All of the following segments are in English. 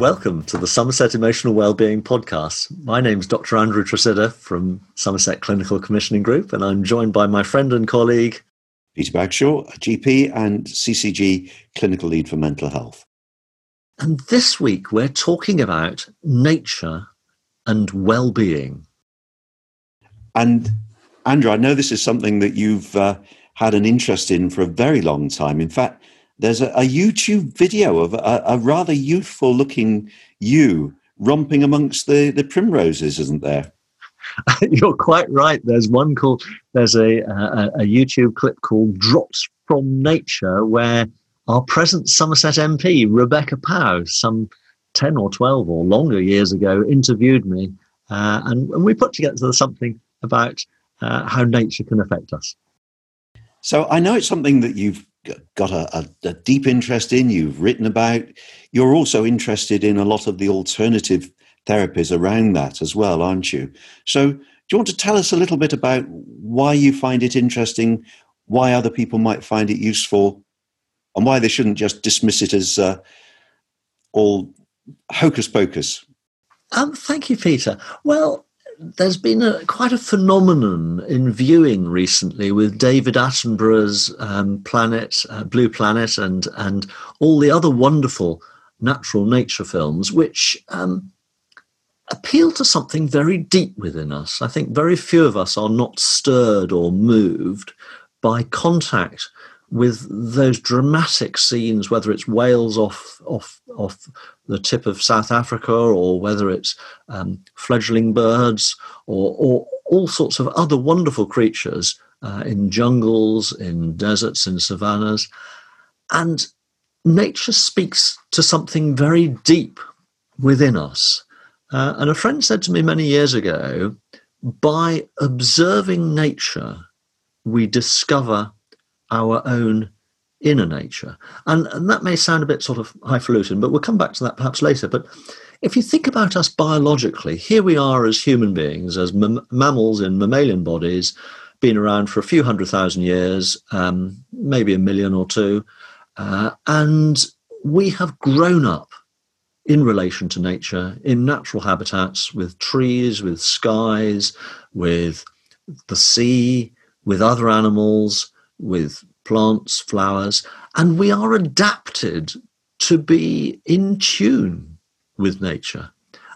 Welcome to the Somerset Emotional Wellbeing Podcast. My name is Dr. Andrew Tresidder from Somerset Clinical Commissioning Group, and I'm joined by my friend and colleague Peter Bagshaw, a GP and CCG Clinical Lead for Mental Health. And this week we're talking about nature and well-being. And Andrew, I know this is something that you've uh, had an interest in for a very long time. In fact, there's a, a YouTube video of a, a, rather youthful looking you romping amongst the, the primroses, isn't there? You're quite right. There's one called, there's a, a, a YouTube clip called Drops from Nature where our present Somerset MP, Rebecca Pow, some 10 or 12 or longer years ago, interviewed me. Uh, and, and, we put together something about uh, how nature can affect us. So I know it's something that you've got a, a, a, deep interest in, you've written about. You're also interested in a lot of the alternative therapies around that as well, aren't you? So, do you want to tell us a little bit about why you find it interesting, why other people might find it useful, and why they shouldn't just dismiss it as uh, all hocus pocus? Um, thank you, Peter. Well, there's been a, quite a phenomenon in viewing recently with David Attenborough's um, Planet, uh, Blue Planet, and and all the other wonderful natural nature films, which um, appeal to something very deep within us. I think very few of us are not stirred or moved by contact with those dramatic scenes, whether it's whales off off off the tip of South Africa, or whether it's um, fledgling birds, or, or, all sorts of other wonderful creatures uh, in jungles, in deserts, in savannas, and nature speaks to something very deep within us. Uh, and a friend said to me many years ago, by observing nature, we discover our own inner nature. And, and that may sound a bit sort of highfalutin, but we'll come back to that perhaps later. But if you think about us biologically, here we are as human beings, as mam- mammals in mammalian bodies, been around for a few hundred thousand years, um, maybe a million or two, uh, and we have grown up in relation to nature in natural habitats with trees, with skies, with the sea, with other animals, with plants, flowers, and we are adapted to be in tune with nature.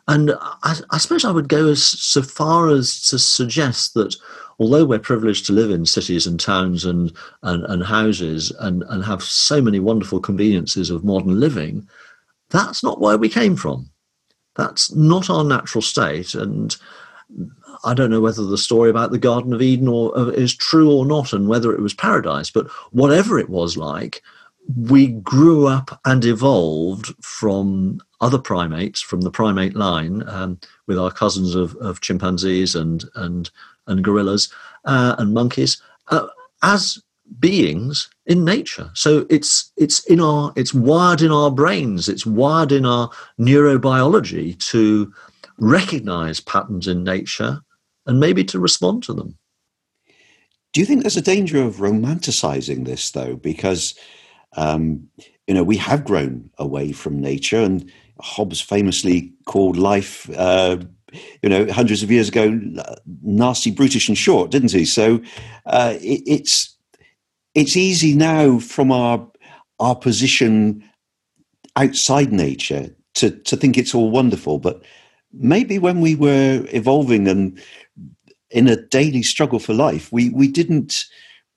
And I, I, suppose I would go as so far as to suggest that although we're privileged to live in cities and towns and, and, and houses and, and have so many wonderful conveniences of modern living, that's not where we came from. That's not our natural state. And I don't know whether the story about the Garden of Eden or, uh, is true or not, and whether it was paradise. But whatever it was like, we grew up and evolved from other primates, from the primate line, um, with our cousins of, of, chimpanzees and and and gorillas uh, and monkeys, uh, as beings in nature. So it's it's in our it's wired in our brains. It's wired in our neurobiology to recognize patterns in nature and maybe to respond to them. Do you think there's a danger of romanticizing this, though? Because, um, you know, we have grown away from nature, and Hobbes famously called life, uh, you know, hundreds of years ago, nasty, brutish, and short, didn't he? So uh, it, it's it's easy now from our our position outside nature to to think it's all wonderful, but maybe when we were evolving and in a daily struggle for life, we, we didn't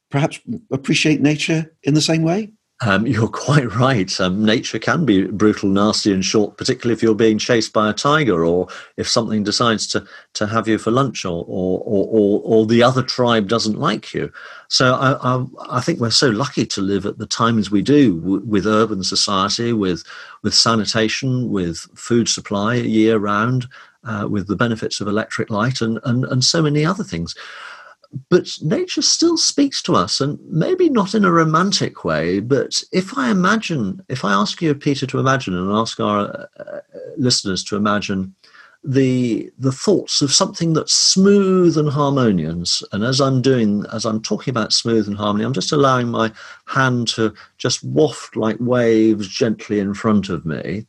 perhaps appreciate nature in the same way? Um, you're quite right. Um, nature can be brutal, nasty, and short, particularly if you're being chased by a tiger or if something decides to, to have you for lunch or, or, or, or the other tribe doesn't like you. So I, I, I, think we're so lucky to live at the times we do w- with urban society, with, with sanitation, with food supply year round, uh, with the benefits of electric light and, and, and so many other things. But nature still speaks to us, and maybe not in a romantic way. But if I imagine, if I ask you, Peter, to imagine, and ask our uh, listeners to imagine the the thoughts of something that's smooth and harmonious. And as I'm doing, as I'm talking about smooth and harmony, I'm just allowing my hand to just waft like waves gently in front of me.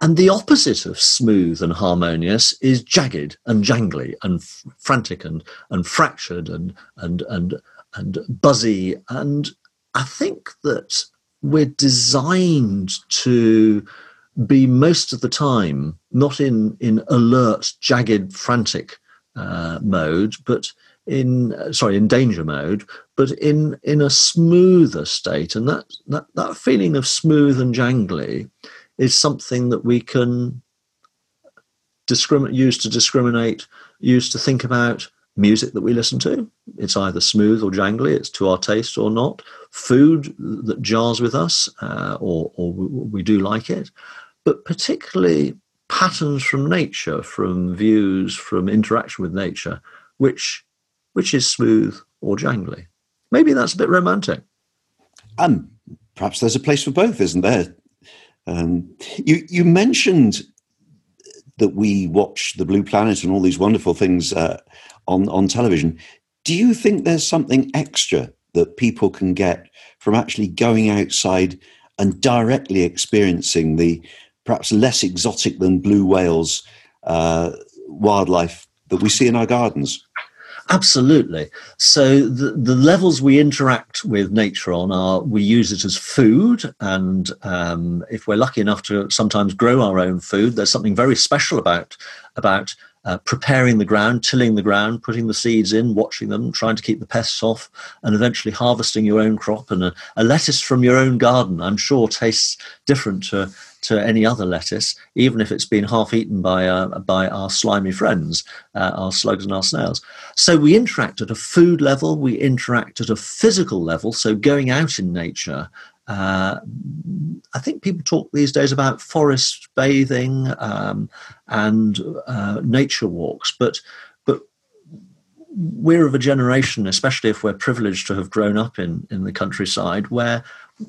And the opposite of smooth and harmonious is jagged and jangly and f- frantic and, and fractured and, and, and, and buzzy. And I think that we're designed to be most of the time not in, in alert, jagged, frantic uh, mode, but in sorry in danger mode, but in in a smoother state, and that that, that feeling of smooth and jangly is something that we can use to discriminate, use to think about music that we listen to. It's either smooth or jangly, it's to our taste or not. Food that jars with us, uh, or, or we do like it. But particularly patterns from nature, from views, from interaction with nature, which which is smooth or jangly. Maybe that's a bit romantic. Um, perhaps there's a place for both, isn't there? Um, you you mentioned that we watch the Blue Planet and all these wonderful things uh, on on television. Do you think there's something extra that people can get from actually going outside and directly experiencing the perhaps less exotic than blue whales uh, wildlife that we see in our gardens? Absolutely. So the, the levels we interact with nature on are we use it as food, and um, if we're lucky enough to sometimes grow our own food, there's something very special about about uh, preparing the ground, tilling the ground, putting the seeds in, watching them, trying to keep the pests off, and eventually harvesting your own crop. And a, a lettuce from your own garden, I'm sure, tastes different to to any other lettuce, even if it's been half eaten by uh, by our slimy friends, uh, our slugs and our snails. So we interact at a food level, we interact at a physical level. So going out in nature. Uh, I think people talk these days about forest bathing um, and uh, nature walks, but but we're of a generation, especially if we're privileged to have grown up in in the countryside, where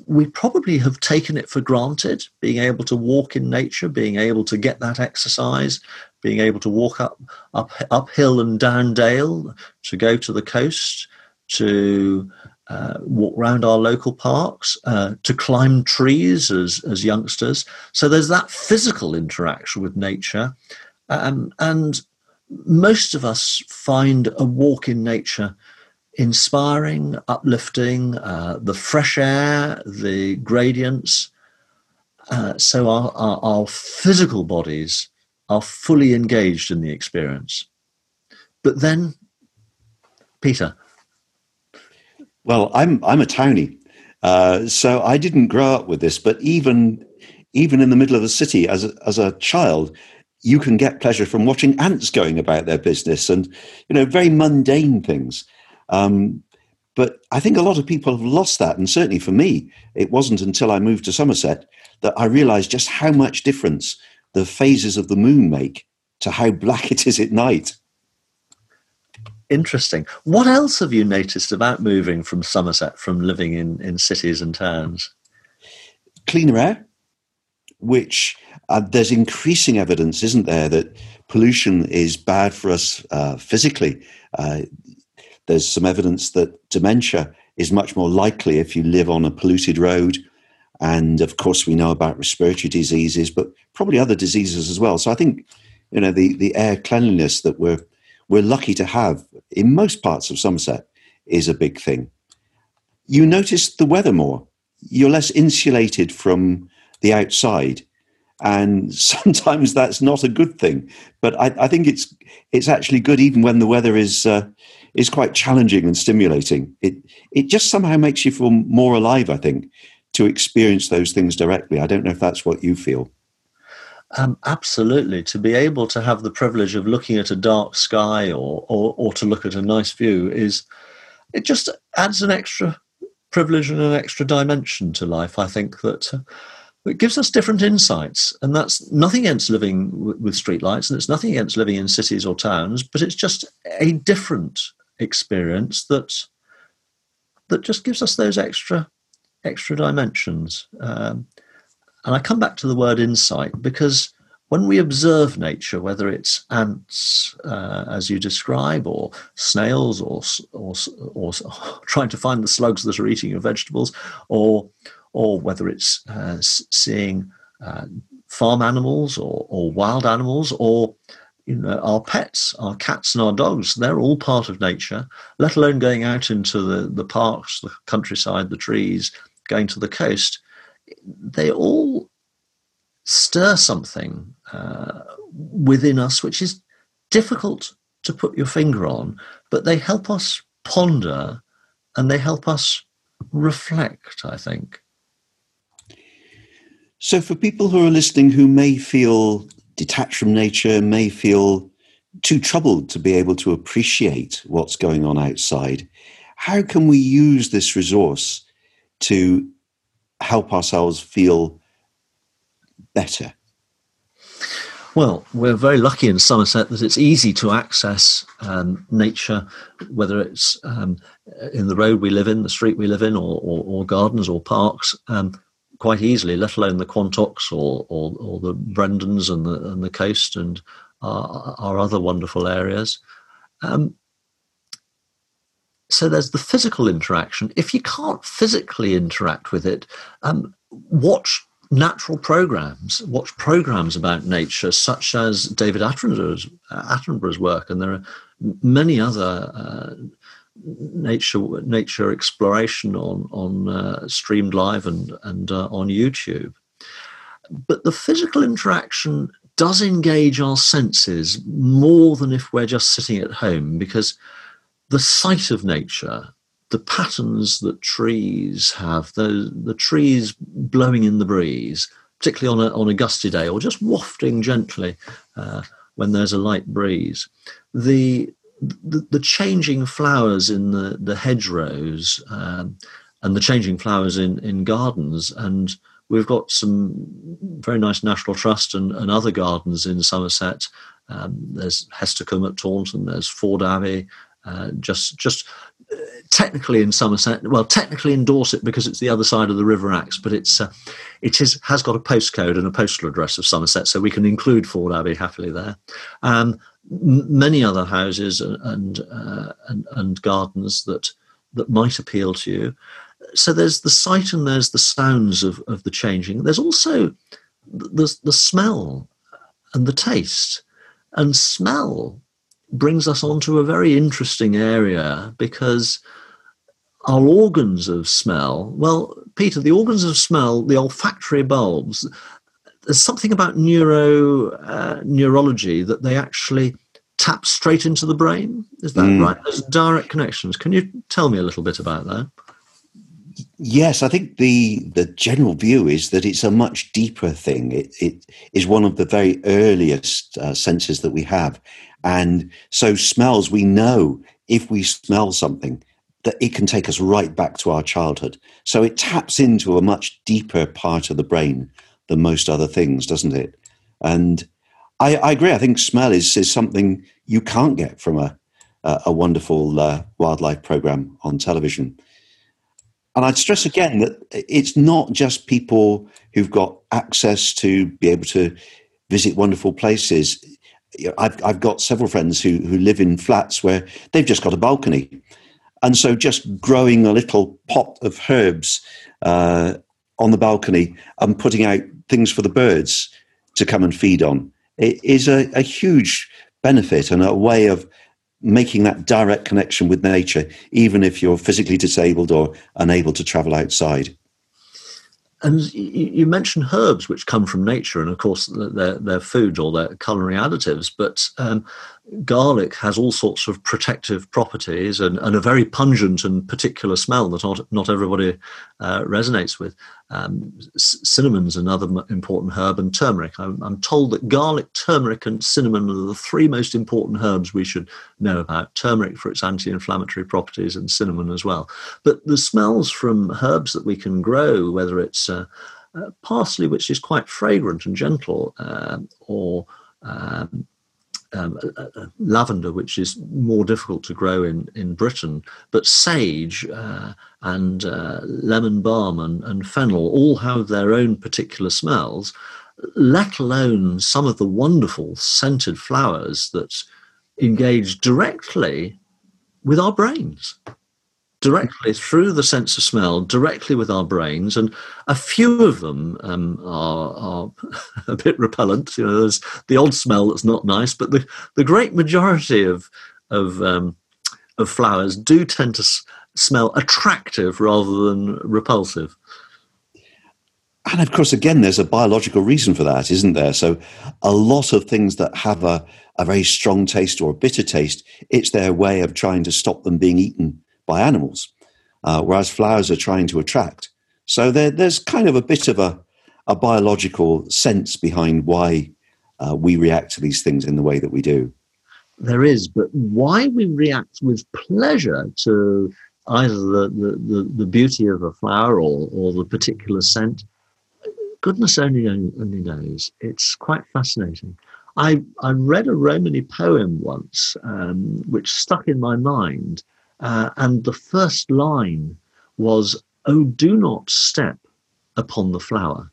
we probably have taken it for granted being able to walk in nature being able to get that exercise being able to walk up, up uphill and down dale to go to the coast to uh, walk around our local parks uh, to climb trees as, as youngsters so there's that physical interaction with nature um, and most of us find a walk in nature inspiring, uplifting, uh, the fresh air, the gradients. Uh, so our, our, our, physical bodies are fully engaged in the experience. But then, Peter. Well, I'm I'm a townie, uh, so I didn't grow up with this. But even even in the middle of the city, as a, as a child, you can get pleasure from watching ants going about their business and you know very mundane things. Um, but I think a lot of people have lost that. And certainly for me, it wasn't until I moved to Somerset that I realized just how much difference the phases of the moon make to how black it is at night. Interesting. What else have you noticed about moving from Somerset, from living in, in cities and towns? Cleaner air, which uh, there's increasing evidence, isn't there, that pollution is bad for us uh, physically. Uh, there's some evidence that dementia is much more likely if you live on a polluted road. And of course, we know about respiratory diseases, but probably other diseases as well. So I think, you know, the, the air cleanliness that we're, we're lucky to have in most parts of Somerset is a big thing. You notice the weather more. You're less insulated from the outside and sometimes that's not a good thing. But I, I, think it's it's actually good even when the weather is uh, is quite challenging and stimulating. It it just somehow makes you feel more alive. I think to experience those things directly. I don't know if that's what you feel. Um, absolutely. To be able to have the privilege of looking at a dark sky or, or or to look at a nice view is it just adds an extra privilege and an extra dimension to life. I think that. Uh, it gives us different insights and that's nothing against living w- with streetlights and it's nothing against living in cities or towns but it's just a different experience that that just gives us those extra extra dimensions um, and i come back to the word insight because when we observe nature, whether it's ants, uh, as you describe, or snails, or, or, or trying to find the slugs that are eating your vegetables, or or whether it's uh, seeing uh, farm animals or, or wild animals or you know, our pets, our cats and our dogs, they're all part of nature, let alone going out into the, the parks, the countryside, the trees, going to the coast. They all stir something uh, within us which is difficult to put your finger on, but they help us ponder and they help us reflect, I think. So, for people who are listening who may feel detached from nature, may feel too troubled to be able to appreciate what's going on outside, how can we use this resource to help ourselves feel better? Well, we're very lucky in Somerset that it's easy to access um, nature, whether it's um, in the road we live in, the street we live in, or, or, or gardens or parks, um, quite easily, let alone the Quantocks or, or, or the Brendons and the, and the coast and our, our other wonderful areas. Um, so there's the physical interaction. If you can't physically interact with it, um, watch natural programs, watch programs about nature, such as David Attenborough's, Attenborough's work, and there are many other uh, nature nature exploration on on uh, streamed live and and uh, on YouTube. But the physical interaction does engage our senses more than if we're just sitting at home, because the sight of nature the patterns that trees have, the, the trees blowing in the breeze, particularly on a, on a gusty day, or just wafting gently uh, when there's a light breeze. The, the, the, changing flowers in the, the hedgerows um, and the changing flowers in, in gardens. And we've got some very nice National Trust and, and other gardens in Somerset. Um, there's Hestercombe at Taunton, there's Forde Abbey, uh, just just technically in Somerset, well, technically in Dorset because it's the other side of the River Axe, but it's uh, it is has got a postcode and a postal address of Somerset, so we can include Forde Abbey happily there. Um, many other houses and uh, and, and gardens that that might appeal to you. So there's the sight and there's the sounds of, of the changing. There's also the the smell and the taste. And smell brings us on to a very interesting area because our organs of smell, well, Peter, the organs of smell, the olfactory bulbs, there's something about neuro uh, neurology that they actually tap straight into the brain. Is that mm. right? There's direct connections. Can you tell me a little bit about that? Yes, I think the the general view is that it's a much deeper thing. It, it is one of the very earliest uh, senses that we have, and so smells, we know if we smell something, that it can take us right back to our childhood. So it taps into a much deeper part of the brain than most other things, doesn't it? And I, I agree. I think smell is, is something you can't get from a, a, a wonderful uh, wildlife program on television. And I'd stress again that it's not just people who've got access to be able to visit wonderful places. I've, I've got several friends who, who live in flats where they've just got a balcony. And so just growing a little pot of herbs uh, on the balcony and putting out things for the birds to come and feed on it is a, a huge benefit and a way of making that direct connection with nature, even if you're physically disabled or unable to travel outside. And you mentioned herbs, which come from nature, and of course they're, they're food or they're culinary additives. But um, garlic has all sorts of protective properties and, and, a very pungent and particular smell that not, not everybody uh, resonates with. Um, cinnamon's another important herb, and turmeric. I'm, I'm, told that garlic, turmeric, and cinnamon are the three most important herbs we should know about. Turmeric for its anti inflammatory properties, and cinnamon as well. But the smells from herbs that we can grow, whether it's uh, uh, parsley, which is quite fragrant and gentle, uh, or um, um, uh, uh, lavender, which is more difficult to grow in, in Britain, but sage uh, and uh, lemon balm and, and fennel all have their own particular smells, let alone some of the wonderful scented flowers that engage directly with our brains. Directly through the sense of smell, directly with our brains, and a few of them um, are, are a bit repellent. You know, there's the odd smell that's not nice, but the, the great majority of of um, of flowers do tend to s- smell attractive rather than repulsive. And of course, again, there's a biological reason for that, isn't there? So, a lot of things that have a, a very strong taste or a bitter taste, it's their way of trying to stop them being eaten by animals, uh, whereas flowers are trying to attract. So, there, there's kind of a bit of a, a biological sense behind why uh, we react to these things in the way that we do. There is, but why we react with pleasure to either the, the, the, the beauty of a flower or, or the particular scent goodness only only knows. It's quite fascinating. I I read a Romany poem once, um, which stuck in my mind, uh, and the first line was, "Oh, do not step upon the flower,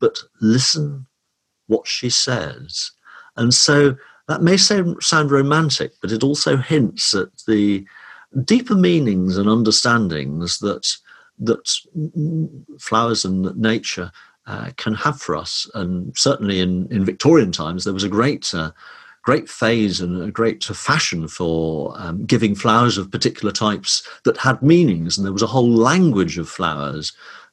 but listen what she says." And so that may sound, romantic, but it also hints at the deeper meanings and understandings that that flowers and nature uh, can have for us. And certainly in, in Victorian times, there was a great uh, great phase and a great fashion for um, giving flowers of particular types that had meanings, and there was a whole language of flowers.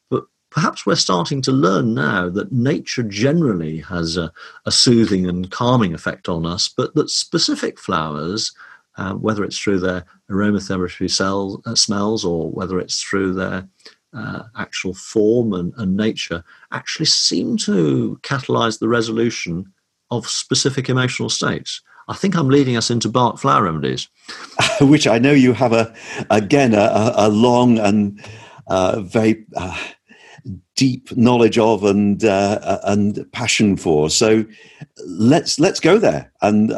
But perhaps we're starting to learn now that nature generally has a, a soothing and calming effect on us, but that specific flowers, uh, whether it's through their aromatherapy cell, uh, smells or whether it's through their uh, actual form and, and, nature actually seem to catalyze the resolution of specific emotional states. I think I'm leading us into Bach flower remedies, which I know you have a again a, a long and uh, very uh, deep knowledge of and uh, and passion for. So let's let's go there, and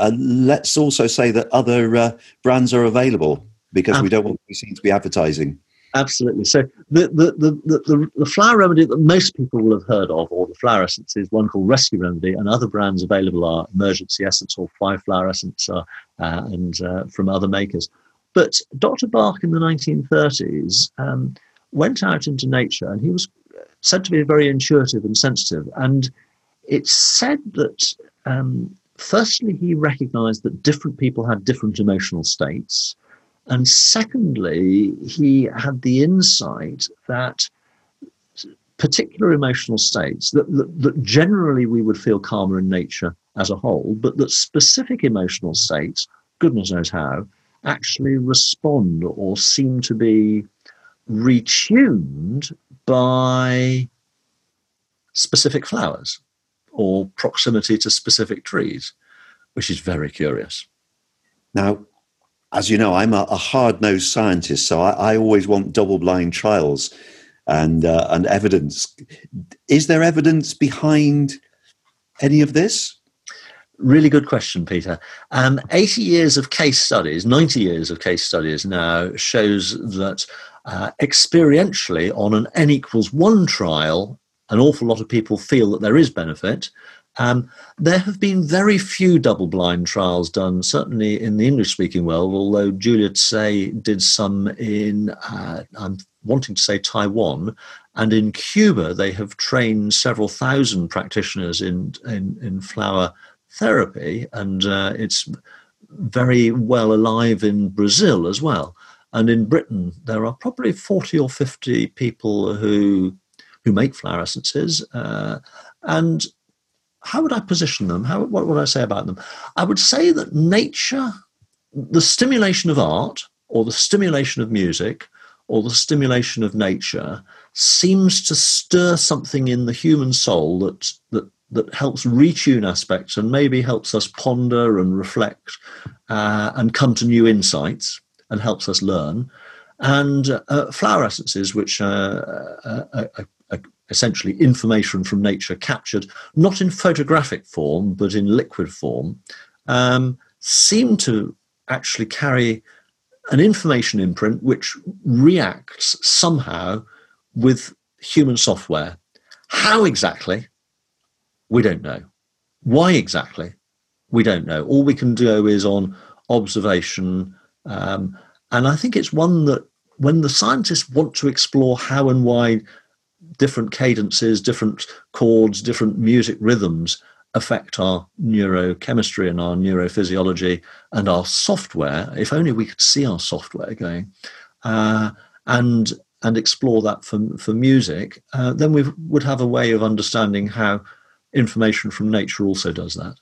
let's also say that other uh, brands are available because um, we don't want to be seen to be advertising. Absolutely. So the, the, the, the, the flower remedy that most people will have heard of, or the flower essence, is one called Rescue Remedy, and other brands available are Emergency Essence or Five Flower Essence, uh, uh, and uh, from other makers. But Dr. Bach in the 1930s um, went out into nature, and he was said to be very intuitive and sensitive. And it's said that um, firstly he recognized that different people had different emotional states and secondly, he had the insight that particular emotional states that, that, that, generally we would feel calmer in nature as a whole, but that specific emotional states, goodness knows how, actually respond or seem to be retuned by specific flowers or proximity to specific trees, which is very curious. Now, as you know, I'm a, a hard nosed scientist, so I, I, always want double blind trials and uh, and evidence. Is there evidence behind any of this? Really good question, Peter. Um, 80 years of case studies, 90 years of case studies now shows that uh, experientially on an n equals one trial, an awful lot of people feel that there is benefit. Um, there have been very few double blind trials done, certainly in the English speaking world, although Juliet Say did some in, uh, I'm wanting to say Taiwan, and in Cuba, they have trained several thousand practitioners in, in, in flower therapy, and uh, it's very well alive in Brazil as well. And in Britain, there are probably 40 or 50 people who, who make flower essences. Uh, and how would I position them? How, what would I say about them? I would say that nature, the stimulation of art, or the stimulation of music, or the stimulation of nature, seems to stir something in the human soul that that that helps retune aspects and maybe helps us ponder and reflect uh, and come to new insights and helps us learn. And uh, flower essences, which uh, uh, uh, uh essentially information from nature captured not in photographic form but in liquid form um, seem to actually carry an information imprint which reacts somehow with human software. How exactly? We don't know. Why exactly? We don't know. All we can do is on observation. Um, and I think it's one that when the scientists want to explore how and why different cadences, different chords, different music rhythms affect our neurochemistry and our neurophysiology and our software, if only we could see our software going, uh, and and explore that for, for music, uh, then we would have a way of understanding how information from nature also does that.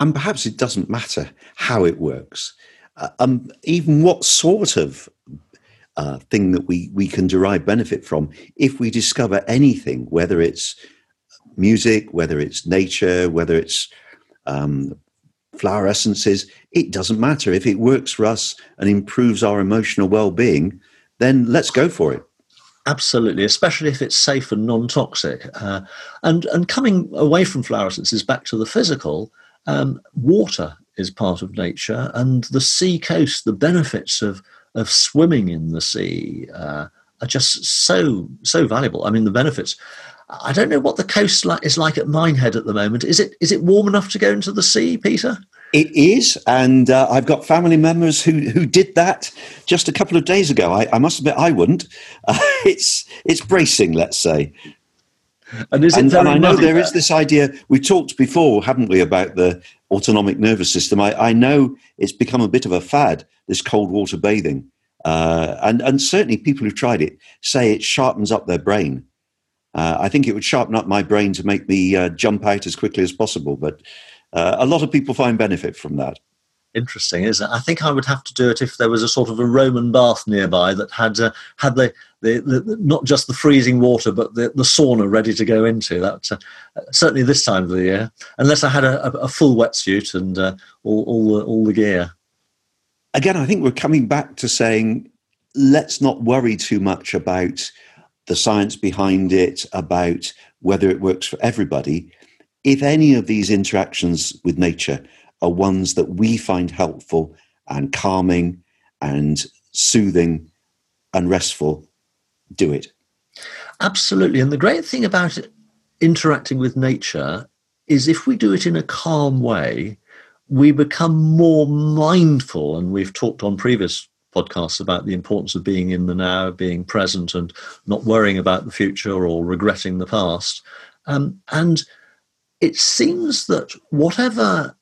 And perhaps it doesn't matter how it works, uh, um, even what sort of uh, thing that we, we can derive benefit from if we discover anything, whether it's music, whether it's nature, whether it's um, flower essences, it doesn't matter. If it works for us and improves our emotional well being, then let's go for it. Absolutely, especially if it's safe and non-toxic. Uh, and and coming away from flower essences back to the physical, um, water is part of nature, and the sea coast, the benefits of of swimming in the sea uh, are just so so valuable. I mean, the benefits. I don't know what the coast is like at Minehead at the moment. Is it is it warm enough to go into the sea, Peter? It is, and uh, I've got family members who who did that just a couple of days ago. I, I must admit, I wouldn't. Uh, it's it's bracing, let's say. And, and, and I know there is this idea. We talked before, haven't we, about the autonomic nervous system? I, I know it's become a bit of a fad. This cold water bathing, uh, and and certainly people who've tried it say it sharpens up their brain. Uh, I think it would sharpen up my brain to make me uh, jump out as quickly as possible. But uh, a lot of people find benefit from that. Interesting, isn't it? I think I would have to do it if there was a sort of a Roman bath nearby that had uh, had the, the, the, not just the freezing water but the, the sauna ready to go into. That uh, certainly this time of the year, unless I had a, a full wetsuit and uh, all all the, all the gear. Again, I think we're coming back to saying let's not worry too much about the science behind it, about whether it works for everybody. If any of these interactions with nature are ones that we find helpful and calming and soothing and restful, do it. Absolutely. And the great thing about interacting with nature is if we do it in a calm way, we become more mindful. And we've talked on previous podcasts about the importance of being in the now, being present, and not worrying about the future or regretting the past. Um, and it seems that whatever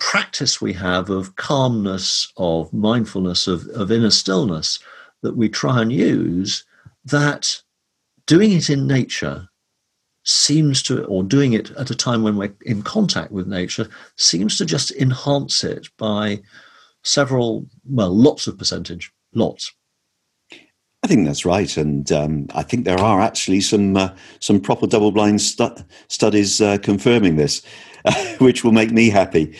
practice we have of calmness, of mindfulness, of, of inner stillness that we try and use, that doing it in nature seems to, or doing it at a time when we're in contact with nature, seems to just enhance it by several, well, lots of percentage, lots. I think that's right, and um, I think there are actually some uh, some proper double-blind stu- studies uh, confirming this, which will make me happy.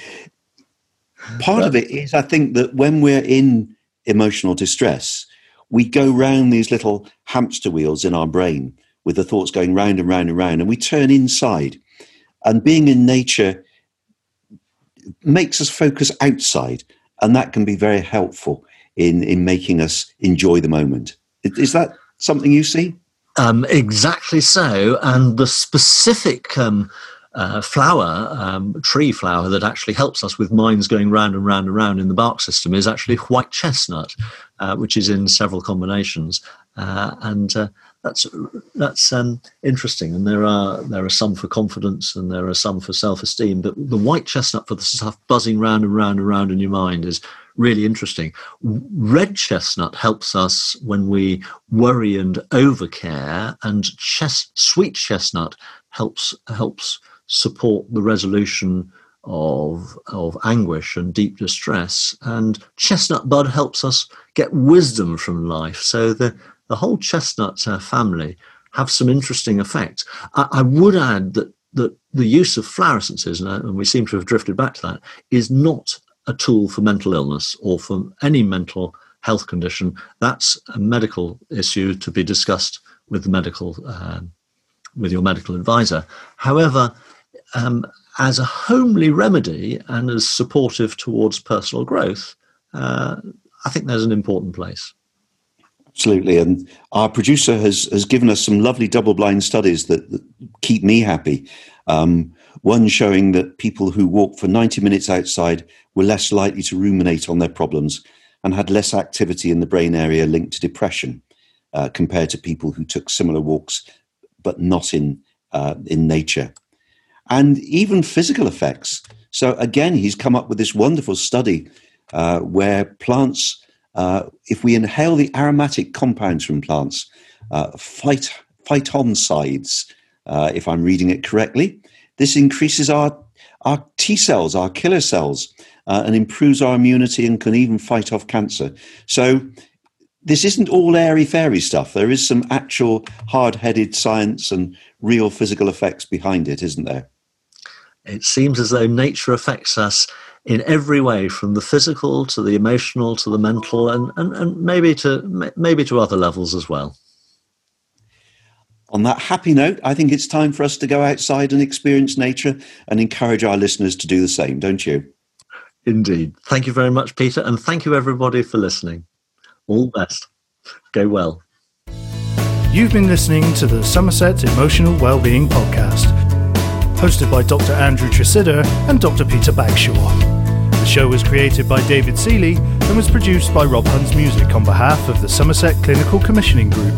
Part of it is, I think, that when we're in emotional distress, we go round these little hamster wheels in our brain with the thoughts going round and round and round, and we turn inside. And being in nature makes us focus outside and that can be very helpful in in making us enjoy the moment. Is that something you see? Um, exactly so, and the specific. Um, uh, flower, um, tree flower that actually helps us with minds going round and round and round in the Bach system is actually white chestnut, uh, which is in several combinations. Uh, and uh, that's that's um, interesting. And there are there are some for confidence, and there are some for self-esteem. But the white chestnut for the stuff buzzing round and round and round in your mind is really interesting. Red chestnut helps us when we worry and overcare, and chest, sweet chestnut helps helps support the resolution of of anguish and deep distress. And chestnut bud helps us get wisdom from life. So the the whole chestnut uh, family have some interesting effects. I, I, would add that, that the use of flower essences, and, uh, we seem to have drifted back to that, is not a tool for mental illness or for any mental health condition. That's a medical issue to be discussed with the medical uh, with your medical advisor. However, um, as a homely remedy and as supportive towards personal growth, uh, I think there's an important place. Absolutely. And our producer has, has given us some lovely double blind studies that, that keep me happy. Um, one showing that people who walk for 90 minutes outside were less likely to ruminate on their problems. and had less activity in the brain area linked to depression uh, compared to people who took similar walks but not in, uh, in nature. And even physical effects. So, again, he's come up with this wonderful study uh, where plants, uh, if we inhale the aromatic compounds from plants, uh, phyt- phytoncides, uh, if I'm reading it correctly, this increases our, our T cells, our killer cells, uh, and improves our immunity and can even fight off cancer. So, this isn't all airy fairy stuff. There is some actual hard headed science and real physical effects behind it, isn't there? It seems as though nature affects us in every way, from the physical to the emotional to the mental, and, and, and maybe to maybe to other levels as well. On that happy note, I think it's time for us to go outside and experience nature and encourage our listeners to do the same, don't you? Indeed. Thank you very much, Peter, and thank you everybody for listening. All the best. Go well. You've been listening to the Somerset Emotional Wellbeing Podcast, hosted by Dr. Andrew Tresidder and Dr. Peter Bagshaw. The show was created by David Seeley and was produced by Rob Hunt's Music on behalf of the Somerset Clinical Commissioning Group.